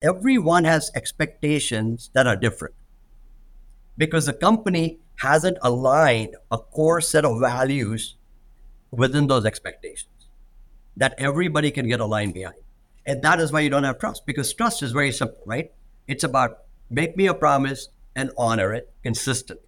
everyone has expectations that are different because the company hasn't aligned a core set of values within those expectations that everybody can get aligned behind. And that is why you don't have trust because trust is very simple, right? It's about make me a promise and honor it consistently.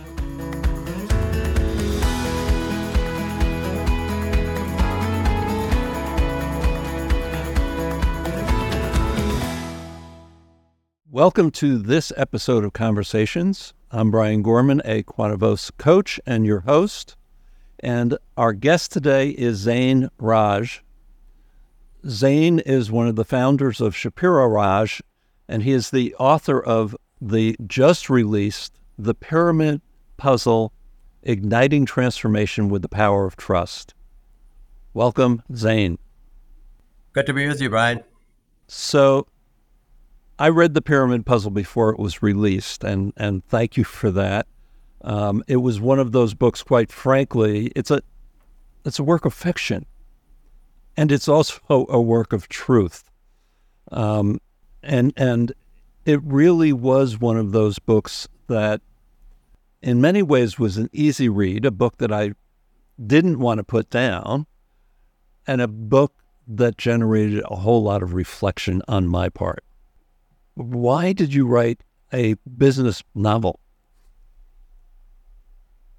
Welcome to this episode of Conversations. I'm Brian Gorman, a Quantovus coach and your host. And our guest today is Zain Raj. Zain is one of the founders of Shapiro Raj, and he is the author of the just released The Pyramid Puzzle Igniting Transformation with the Power of Trust. Welcome, Zain. Good to be with you, Brian. So, I read the Pyramid Puzzle before it was released, and and thank you for that. Um, it was one of those books. Quite frankly, it's a it's a work of fiction, and it's also a work of truth. Um, and and it really was one of those books that, in many ways, was an easy read. A book that I didn't want to put down, and a book that generated a whole lot of reflection on my part. Why did you write a business novel?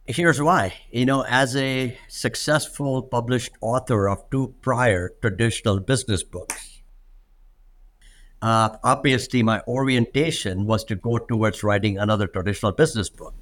Here's why. You know, as a successful published author of two prior traditional business books, uh, obviously my orientation was to go towards writing another traditional business book.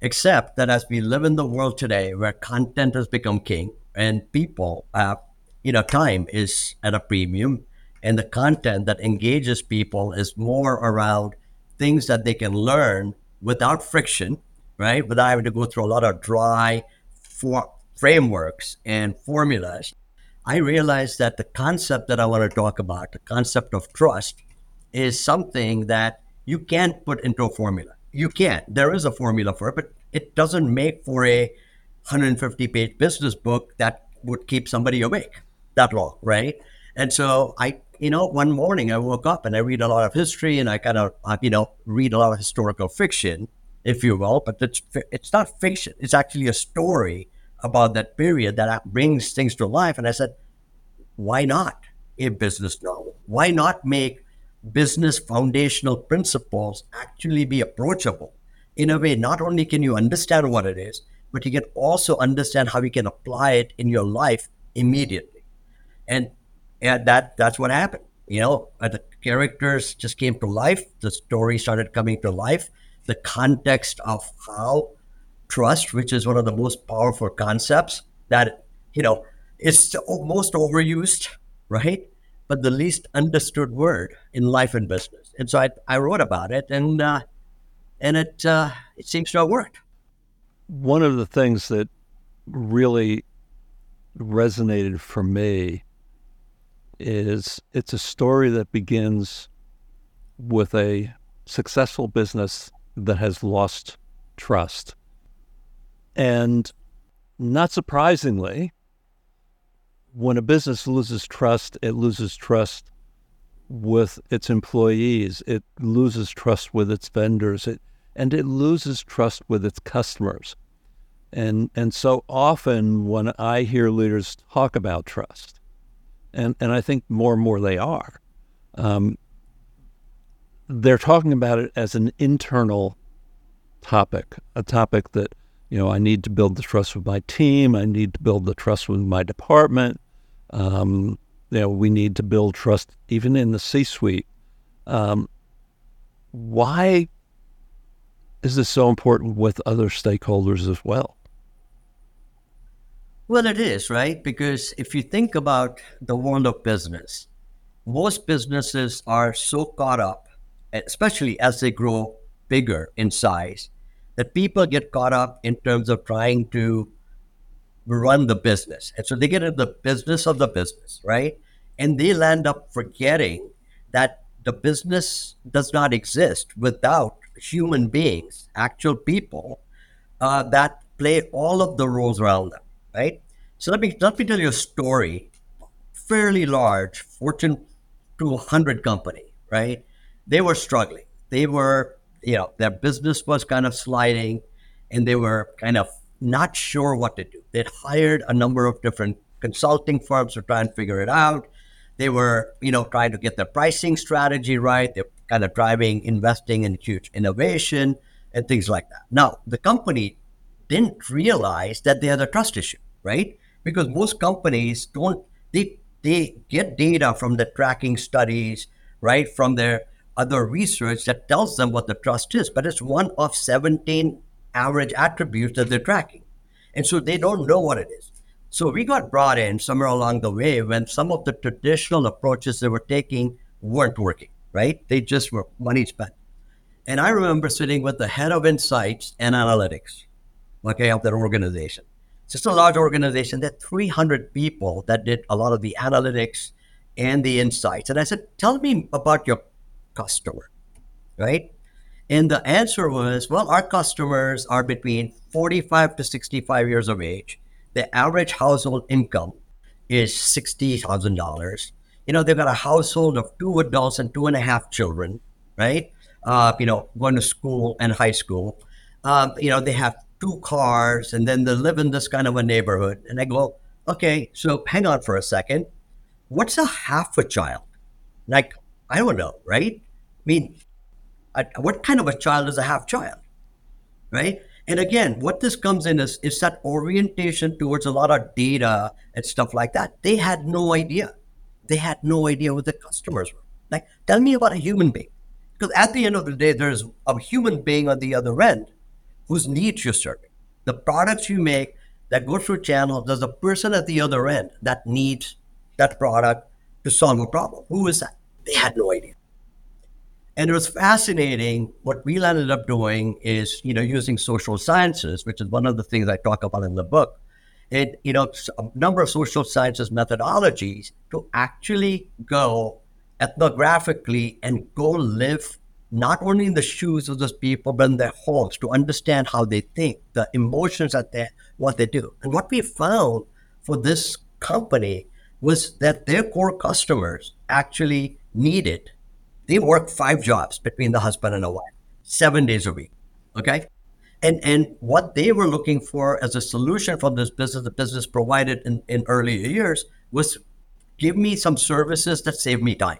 Except that as we live in the world today where content has become king and people have, you know, time is at a premium, and the content that engages people is more around things that they can learn without friction, right? Without having to go through a lot of dry for- frameworks and formulas. I realized that the concept that I want to talk about, the concept of trust, is something that you can't put into a formula. You can't. There is a formula for it, but it doesn't make for a 150 page business book that would keep somebody awake that long, right? And so I you know, one morning I woke up and I read a lot of history and I kind of, uh, you know, read a lot of historical fiction, if you will, but it's it's not fiction. It's actually a story about that period that brings things to life. And I said, why not a business novel? Why not make business foundational principles actually be approachable in a way? Not only can you understand what it is, but you can also understand how you can apply it in your life immediately. And and that that's what happened. You know, uh, the characters just came to life. The story started coming to life. The context of how trust, which is one of the most powerful concepts that you know is most overused, right? But the least understood word in life and business. And so I, I wrote about it, and uh, and it uh, it seems to have worked. One of the things that really resonated for me is it's a story that begins with a successful business that has lost trust. And not surprisingly, when a business loses trust, it loses trust with its employees, it loses trust with its vendors, it, and it loses trust with its customers. And, and so often when I hear leaders talk about trust, and and I think more and more they are. Um, they're talking about it as an internal topic, a topic that you know I need to build the trust with my team. I need to build the trust with my department. Um, you know, we need to build trust even in the C-suite. Um, why is this so important with other stakeholders as well? Well, it is, right? Because if you think about the world of business, most businesses are so caught up, especially as they grow bigger in size, that people get caught up in terms of trying to run the business. And so they get into the business of the business, right? And they land up forgetting that the business does not exist without human beings, actual people uh, that play all of the roles around them, right? So let me let me tell you a story. Fairly large Fortune 200 company, right? They were struggling. They were, you know, their business was kind of sliding, and they were kind of not sure what to do. They'd hired a number of different consulting firms to try and figure it out. They were, you know, trying to get their pricing strategy right. They're kind of driving, investing in huge innovation and things like that. Now, the company didn't realize that they had a trust issue, right? Because most companies don't they they get data from the tracking studies, right, from their other research that tells them what the trust is, but it's one of 17 average attributes that they're tracking. And so they don't know what it is. So we got brought in somewhere along the way when some of the traditional approaches they were taking weren't working, right? They just were money spent. And I remember sitting with the head of insights and analytics, okay, of that organization. Just a large organization. There 300 people that did a lot of the analytics and the insights. And I said, tell me about your customer, right? And the answer was, well, our customers are between 45 to 65 years of age the average household income is $60,000. You know, they've got a household of two adults and two and a half children, right? Uh, you know, going to school and high school. Um, you know, they have two cars and then they live in this kind of a neighborhood. And I go, okay, so hang on for a second. What's a half a child? Like, I don't know, right? I mean, I, what kind of a child is a half child, right? And again, what this comes in is, is that orientation towards a lot of data and stuff like that. They had no idea. They had no idea what the customers were. Like, tell me about a human being. Because at the end of the day, there's a human being on the other end whose needs you're serving. The products you make that go through channels, there's a person at the other end that needs that product to solve a problem. Who is that? They had no idea. And it was fascinating. What we ended up doing is, you know, using social sciences, which is one of the things I talk about in the book. And, you know, a number of social sciences methodologies to actually go ethnographically and go live not only in the shoes of those people, but in their homes to understand how they think, the emotions that they, what they do. And what we found for this company was that their core customers actually needed they work five jobs between the husband and the wife, seven days a week. Okay. And, and what they were looking for as a solution from this business, the business provided in, in earlier years was give me some services that save me time.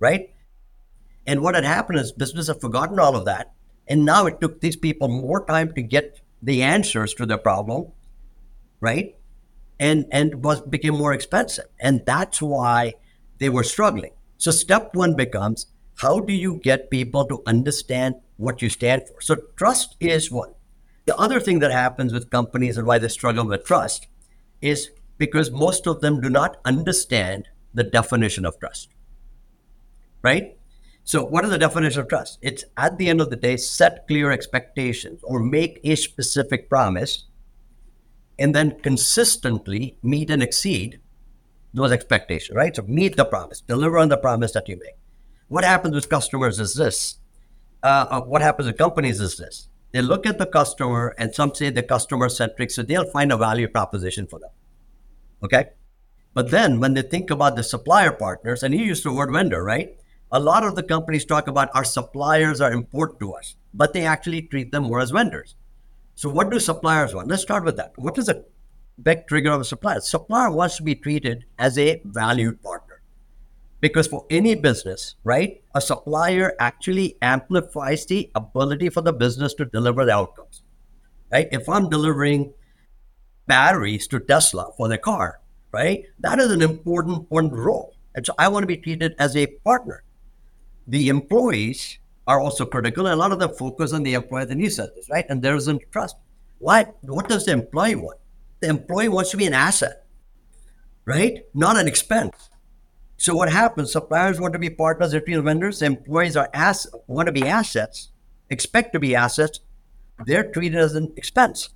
Right. And what had happened is business had forgotten all of that. And now it took these people more time to get the answers to their problem. Right. And and was became more expensive. And that's why they were struggling. So, step one becomes how do you get people to understand what you stand for? So, trust is one. The other thing that happens with companies and why they struggle with trust is because most of them do not understand the definition of trust. Right? So, what is the definition of trust? It's at the end of the day, set clear expectations or make a specific promise and then consistently meet and exceed those expectations, right? So meet the promise, deliver on the promise that you make. What happens with customers is this. Uh, uh, what happens with companies is this. They look at the customer, and some say they're customer centric, so they'll find a value proposition for them. Okay? But then when they think about the supplier partners, and you use the word vendor, right? A lot of the companies talk about our suppliers are important to us, but they actually treat them more as vendors. So what do suppliers want? Let's start with that. What is a big trigger of a supplier. Supplier wants to be treated as a valued partner. Because for any business, right, a supplier actually amplifies the ability for the business to deliver the outcomes. Right? If I'm delivering batteries to Tesla for their car, right, that is an important, important role. And so I want to be treated as a partner. The employees are also critical, a lot of them focus on the and you said this, right? And there isn't trust. Why? What does the employee want? the employee wants to be an asset, right? Not an expense. So what happens? Suppliers want to be partners, retail vendors. Employees are ass want to be assets, expect to be assets. They're treated as an expense,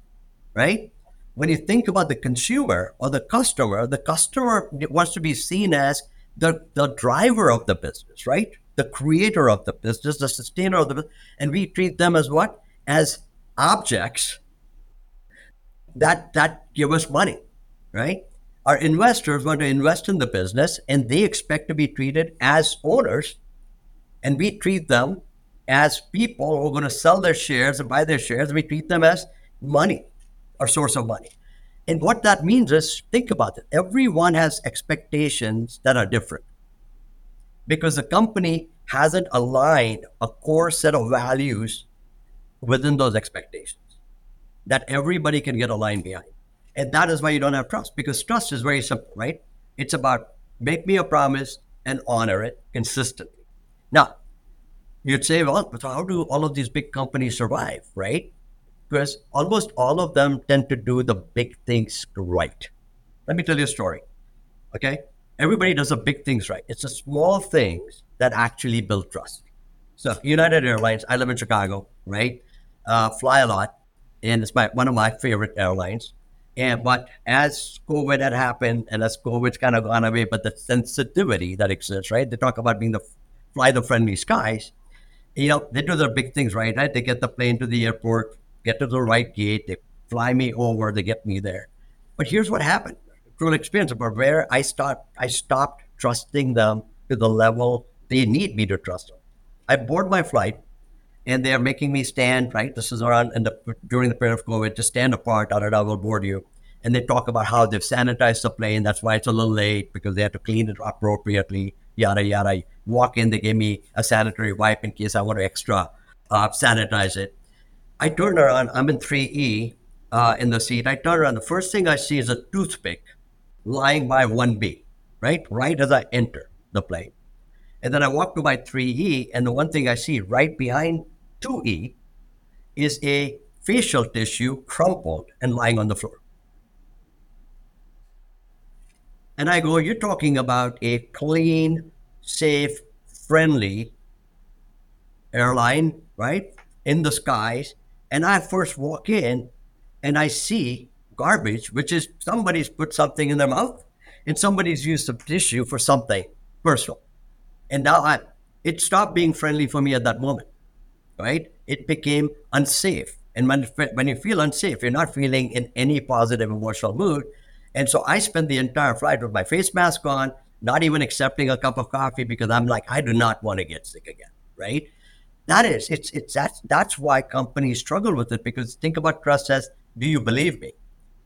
right? When you think about the consumer or the customer, the customer wants to be seen as the, the driver of the business, right? The creator of the business, the sustainer of the business. And we treat them as what? As objects that that give us money, right? Our investors want to invest in the business and they expect to be treated as owners, and we treat them as people who are going to sell their shares and buy their shares. and We treat them as money, our source of money. And what that means is think about it. Everyone has expectations that are different because the company hasn't aligned a core set of values within those expectations that everybody can get aligned behind. And that is why you don't have trust because trust is very simple, right? It's about make me a promise and honor it consistently. Now, you'd say, well, how do all of these big companies survive, right? Because almost all of them tend to do the big things right. Let me tell you a story. Okay? Everybody does the big things right. It's the small things that actually build trust. So, United Airlines, I live in Chicago, right? Uh, fly a lot, and it's my one of my favorite airlines. And but as COVID had happened and as COVID's kind of gone away, but the sensitivity that exists, right? They talk about being the fly the friendly skies. You know, they do their big things right, right? They get the plane to the airport, get to the right gate, they fly me over, they get me there. But here's what happened. True experience about where I stopped I stopped trusting them to the level they need me to trust them. I board my flight and they're making me stand right. This is around in the during the period of COVID to stand apart. Da. Will board you, and they talk about how they've sanitized the plane. That's why it's a little late because they had to clean it appropriately. Yada yada. Walk in, they gave me a sanitary wipe in case I want to extra uh, sanitize it. I turn around. I'm in 3E uh, in the seat. I turn around. The first thing I see is a toothpick lying by 1B, right? Right as I enter the plane. And then I walk to my 3E, and the one thing I see right behind 2E is a facial tissue crumpled and lying on the floor. And I go, You're talking about a clean, safe, friendly airline, right? In the skies. And I first walk in and I see garbage, which is somebody's put something in their mouth and somebody's used some tissue for something personal. And now I, it stopped being friendly for me at that moment right? It became unsafe. And when, when you feel unsafe, you're not feeling in any positive emotional mood. And so I spent the entire flight with my face mask on, not even accepting a cup of coffee because I'm like, I do not want to get sick again, right? That is, it's it's that's that's why companies struggle with it because think about trust as, do you believe me?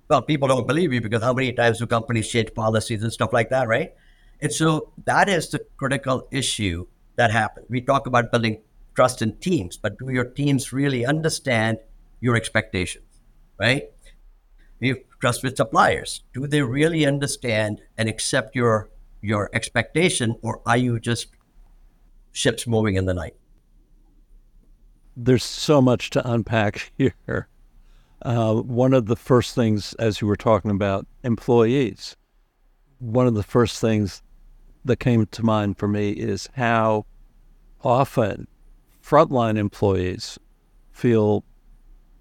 Well, people don't believe you because how many times do companies change policies and stuff like that, right? And so that is the critical issue that happens. We talk about building trust in teams, but do your teams really understand your expectations, right? You trust with suppliers. Do they really understand and accept your your expectation, or are you just ships moving in the night? There's so much to unpack here. Uh, one of the first things, as you were talking about employees, one of the first things that came to mind for me is how often frontline employees feel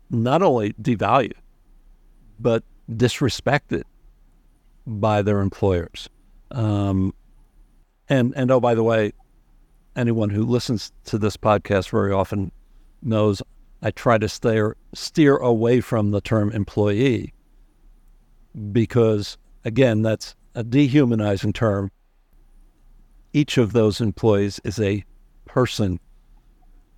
not only devalued, but disrespected by their employers. Um, and and oh, by the way, anyone who listens to this podcast very often knows I try to steer steer away from the term employee because again, that's a dehumanizing term. Each of those employees is a person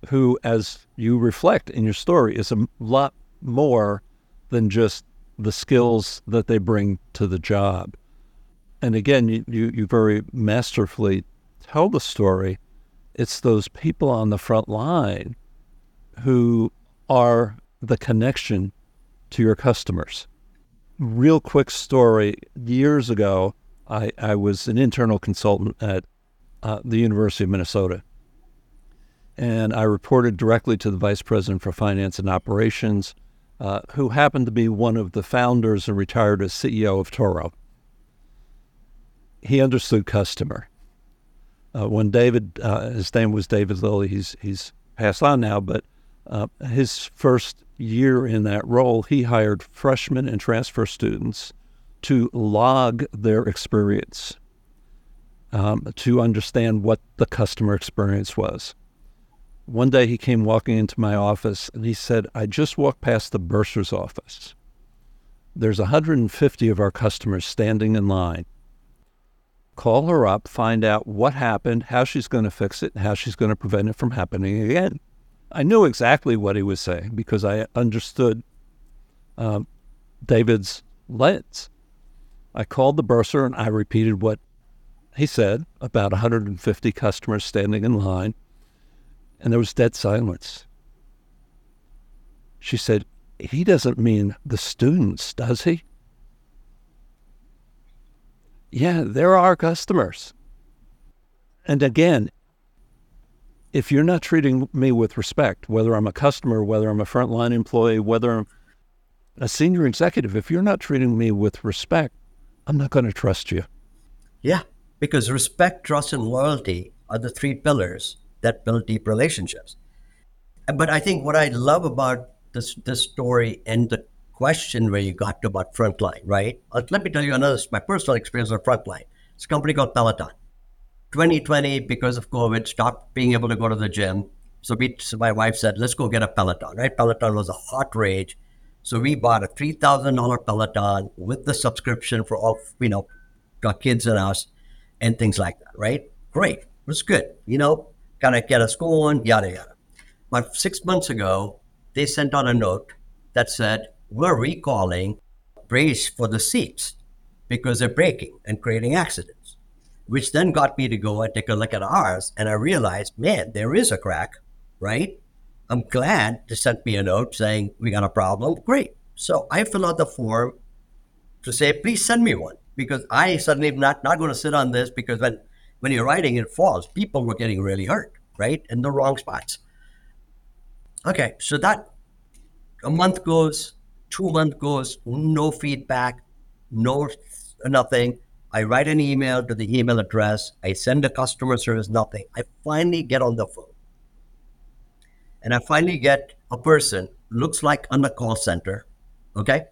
who, as you reflect in your story, is a lot more than just the skills that they bring to the job. And again, you, you, you very masterfully tell the story. It's those people on the front line who are the connection to your customers. Real quick story years ago, I, I was an internal consultant at uh, the University of Minnesota and I reported directly to the vice president for finance and operations, uh, who happened to be one of the founders and retired as CEO of Toro. He understood customer. uh, when David, uh, his name was David Lilly, he's he's passed on now, but uh, his first year in that role, he hired freshmen and transfer students to log their experience, um, to understand what the customer experience was. One day he came walking into my office and he said, I just walked past the bursar's office. There's 150 of our customers standing in line. Call her up, find out what happened, how she's going to fix it, and how she's going to prevent it from happening again. I knew exactly what he was saying because I understood um, David's lens. I called the bursar and I repeated what he said about 150 customers standing in line and there was dead silence. She said, He doesn't mean the students, does he? Yeah, they're our customers. And again, if you're not treating me with respect, whether I'm a customer, whether I'm a frontline employee, whether I'm a senior executive, if you're not treating me with respect, I'm not going to trust you. Yeah, because respect, trust, and loyalty are the three pillars that build deep relationships. But I think what I love about this this story and the question where you got to about frontline, right? Let me tell you another my personal experience on frontline. It's a company called Peloton. 2020, because of COVID, stopped being able to go to the gym. So, we, so my wife said, "Let's go get a Peloton." Right? Peloton was a hot rage, so we bought a three thousand dollar Peloton with the subscription for all you know, our kids and us, and things like that. Right? Great. It was good. You know, kind of get us going, yada, yada. But six months ago, they sent out a note that said, we're recalling brace for the seats because they're breaking and creating accidents, which then got me to go and take a look at ours. And I realized, man, there is a crack, right? I'm glad they sent me a note saying, we got a problem. Great. So I fill out the form to say, please send me one because I suddenly am not, not going to sit on this because when when you're writing it falls, people were getting really hurt, right? In the wrong spots. Okay, so that a month goes, two month goes, no feedback, no nothing. I write an email to the email address. I send a customer service, nothing. I finally get on the phone. And I finally get a person, looks like on the call center, okay?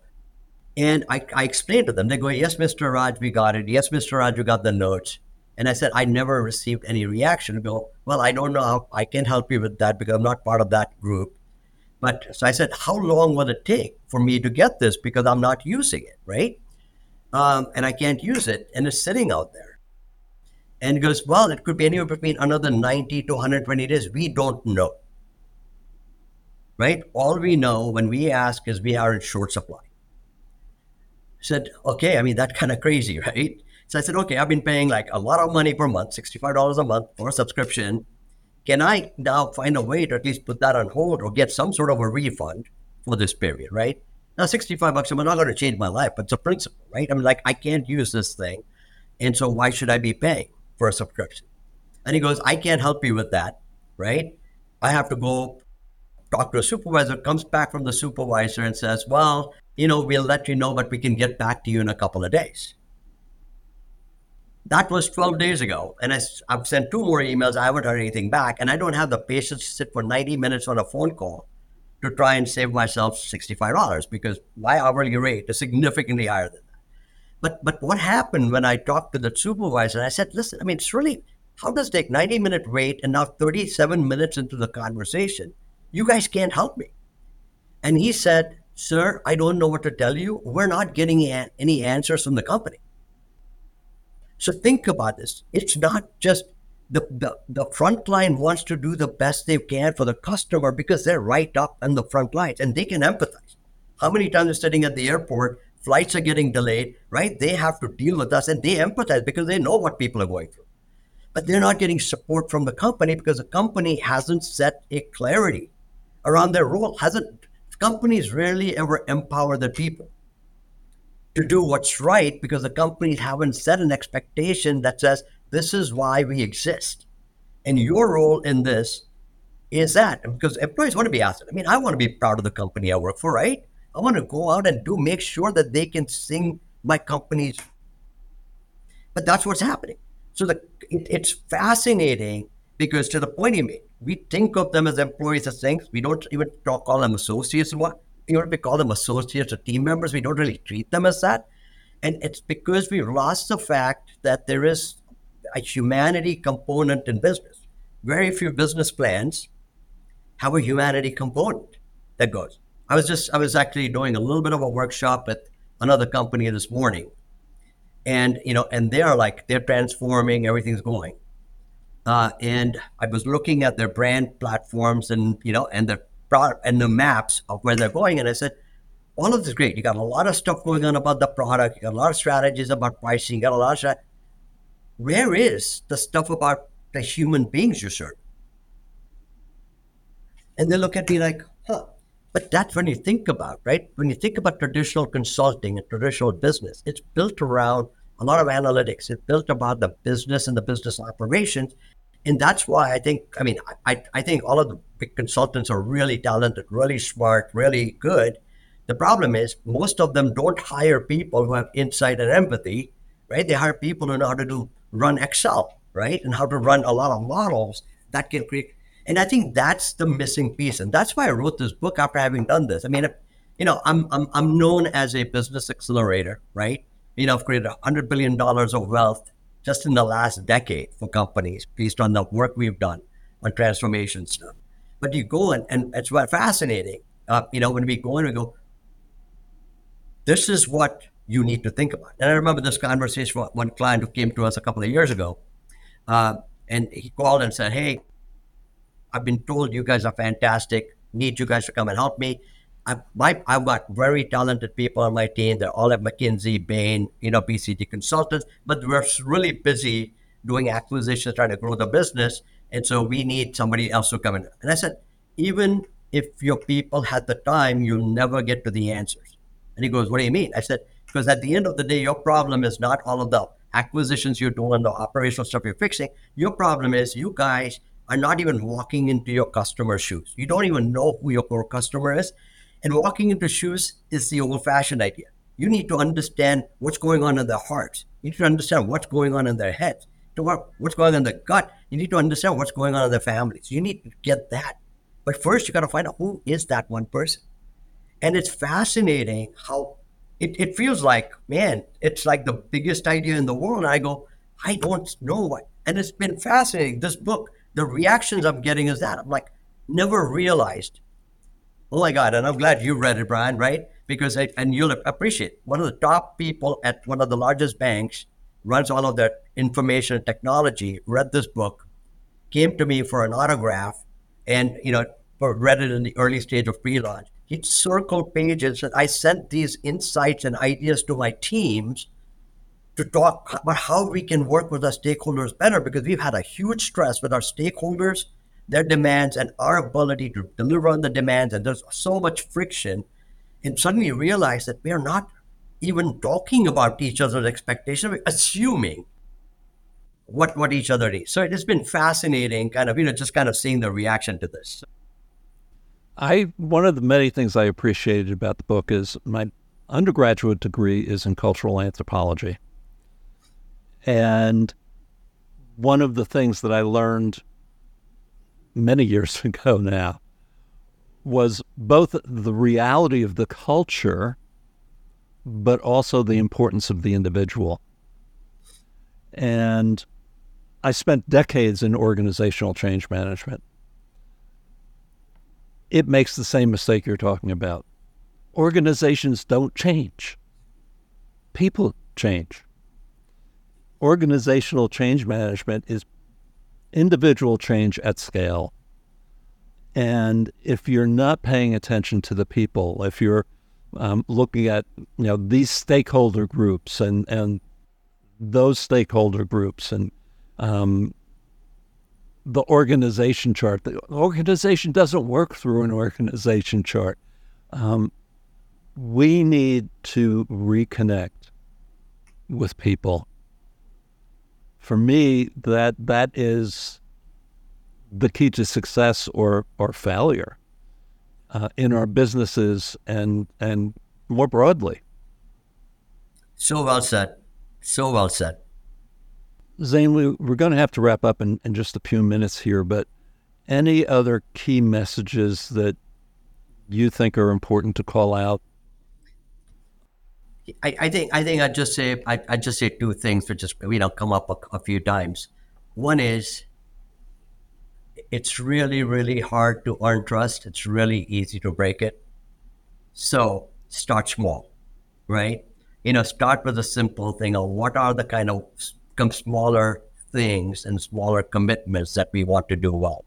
And I, I explain to them, they go, Yes, Mr. Raj, we got it. Yes, Mr. Raj, we got the notes. And I said, I never received any reaction. I go, well, I don't know how I can help you with that because I'm not part of that group. But so I said, how long will it take for me to get this because I'm not using it, right? Um, and I can't use it, and it's sitting out there. And he goes, well, it could be anywhere between another 90 to 120 days. We don't know, right? All we know when we ask is we are in short supply. I said, okay, I mean, that's kind of crazy, right? So I said, okay, I've been paying like a lot of money per month, $65 a month for a subscription. Can I now find a way to at least put that on hold or get some sort of a refund for this period, right? Now, 65 bucks I'm not going to change my life, but it's a principle, right? I'm like, I can't use this thing. And so why should I be paying for a subscription? And he goes, I can't help you with that, right? I have to go talk to a supervisor, comes back from the supervisor and says, well, you know, we'll let you know, but we can get back to you in a couple of days. That was 12 days ago. And I, have sent two more emails. I haven't heard anything back. And I don't have the patience to sit for 90 minutes on a phone call to try and save myself $65 because my hourly rate is significantly higher than that. But, but what happened when I talked to the supervisor? I said, listen, I mean, it's really, how does take 90 minute wait and now 37 minutes into the conversation? You guys can't help me. And he said, sir, I don't know what to tell you. We're not getting any answers from the company. So think about this. It's not just the, the, the front line wants to do the best they can for the customer because they're right up on the front lines and they can empathize. How many times they're sitting at the airport, flights are getting delayed, right? They have to deal with us and they empathize because they know what people are going through. But they're not getting support from the company because the company hasn't set a clarity around their role. Hasn't companies rarely ever empower the people to do what's right because the companies haven't set an expectation that says this is why we exist. And your role in this is that because employees want to be asked. I mean, I want to be proud of the company I work for, right? I want to go out and do make sure that they can sing my company's. But that's what's happening. So the, it, it's fascinating because to the point you made, we think of them as employees as things. We don't even talk, call them associates. What you know, we call them associates or team members. We don't really treat them as that, and it's because we lost the fact that there is a humanity component in business. Very few business plans have a humanity component that goes. I was just I was actually doing a little bit of a workshop at another company this morning, and you know, and they're like they're transforming, everything's going, uh, and I was looking at their brand platforms and you know and their product and the maps of where they're going, and I said, all of this is great. You got a lot of stuff going on about the product. You got a lot of strategies about pricing. You got a lot of. Where is the stuff about the human beings you serve? And they look at me like, huh. But that's when you think about, right? When you think about traditional consulting and traditional business, it's built around a lot of analytics. It's built about the business and the business operations. And that's why I think, I mean, I, I think all of the big consultants are really talented, really smart, really good. The problem is most of them don't hire people who have insight and empathy, right? They hire people who know how to do run Excel, right? And how to run a lot of models that can create. And I think that's the missing piece. And that's why I wrote this book after having done this. I mean, you know, I'm, I'm, I'm known as a business accelerator, right? You know, I've created $100 billion of wealth just in the last decade for companies based on the work we've done on transformation stuff. But you go and, and it's fascinating. Uh, you know, when we go and we go, this is what you need to think about. And I remember this conversation with one client who came to us a couple of years ago. Uh, and he called and said, Hey, I've been told you guys are fantastic. Need you guys to come and help me. I've, my, I've got very talented people on my team. They're all at McKinsey, Bain, you know, BCG consultants, but we're really busy doing acquisitions, trying to grow the business. And so we need somebody else to come in. And I said, even if your people had the time, you'll never get to the answers. And he goes, What do you mean? I said, because at the end of the day, your problem is not all of the acquisitions you're doing, the operational stuff you're fixing. Your problem is you guys are not even walking into your customer's shoes. You don't even know who your core customer is. And walking into shoes is the old fashioned idea. You need to understand what's going on in their hearts. You need to understand what's going on in their heads. To what, what's going on in their gut. You need to understand what's going on in their families. You need to get that. But first, you got to find out who is that one person. And it's fascinating how it, it feels like, man, it's like the biggest idea in the world. And I go, I don't know what. And it's been fascinating. This book, the reactions I'm getting is that I'm like, never realized. Oh my God. And I'm glad you read it, Brian, right? Because, I, and you'll appreciate one of the top people at one of the largest banks runs all of their information and technology, read this book, came to me for an autograph, and, you know, read it in the early stage of pre-launch he'd circle pages and I sent these insights and ideas to my teams to talk about how we can work with our stakeholders better because we've had a huge stress with our stakeholders, their demands, and our ability to deliver on the demands. And there's so much friction. And suddenly you realize that we're not even talking about each other's expectations, we're assuming what, what each other needs. So it has been fascinating, kind of, you know, just kind of seeing the reaction to this. I one of the many things I appreciated about the book is my undergraduate degree is in cultural anthropology. And one of the things that I learned many years ago now was both the reality of the culture, but also the importance of the individual. And I spent decades in organizational change management it makes the same mistake you're talking about. Organizations don't change, people change. Organizational change management is individual change at scale. And if you're not paying attention to the people, if you're um, looking at you know these stakeholder groups and and those stakeholder groups and um, the organization chart. The organization doesn't work through an organization chart. Um, we need to reconnect with people. For me, that that is the key to success or or failure uh, in our businesses and and more broadly. So well said. So well said. Zain, we, we're going to have to wrap up in, in just a few minutes here, but any other key messages that you think are important to call out? I, I think I think I'd just say I I just say two things which just you know come up a, a few times. One is it's really really hard to earn trust. It's really easy to break it. So start small, right? You know, start with a simple thing of what are the kind of some smaller things and smaller commitments that we want to do well.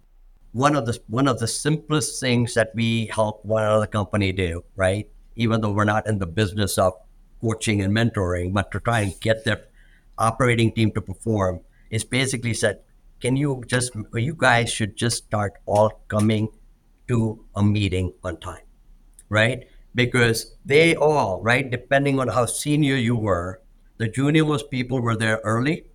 One of the one of the simplest things that we help one other company do, right? Even though we're not in the business of coaching and mentoring, but to try and get their operating team to perform, is basically said, can you just you guys should just start all coming to a meeting on time, right? Because they all, right, depending on how senior you were, the junior most people were there early,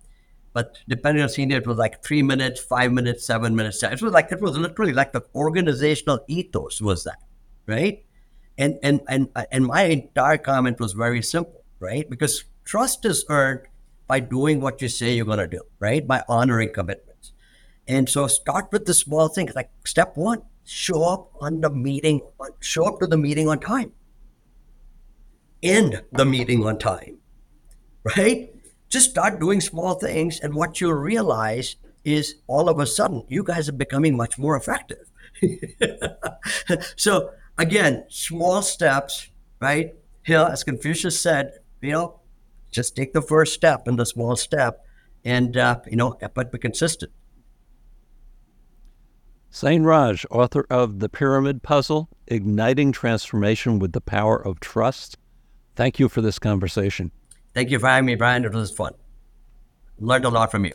but depending on senior, it was like three minutes, five minutes, seven minutes. It was like it was literally like the organizational ethos was that, right? And and and and my entire comment was very simple, right? Because trust is earned by doing what you say you're going to do, right? By honoring commitments. And so start with the small things. Like step one, show up on the meeting, show up to the meeting on time. End the meeting on time right? Just start doing small things, and what you'll realize is all of a sudden you guys are becoming much more effective. so again, small steps, right? Here, as Confucius said, you know, just take the first step and the small step, and uh, you know, but be consistent. Zain Raj, author of The Pyramid Puzzle Igniting Transformation with the Power of Trust. Thank you for this conversation. Thank you for having me, Brian. It was fun. Learned a lot from you.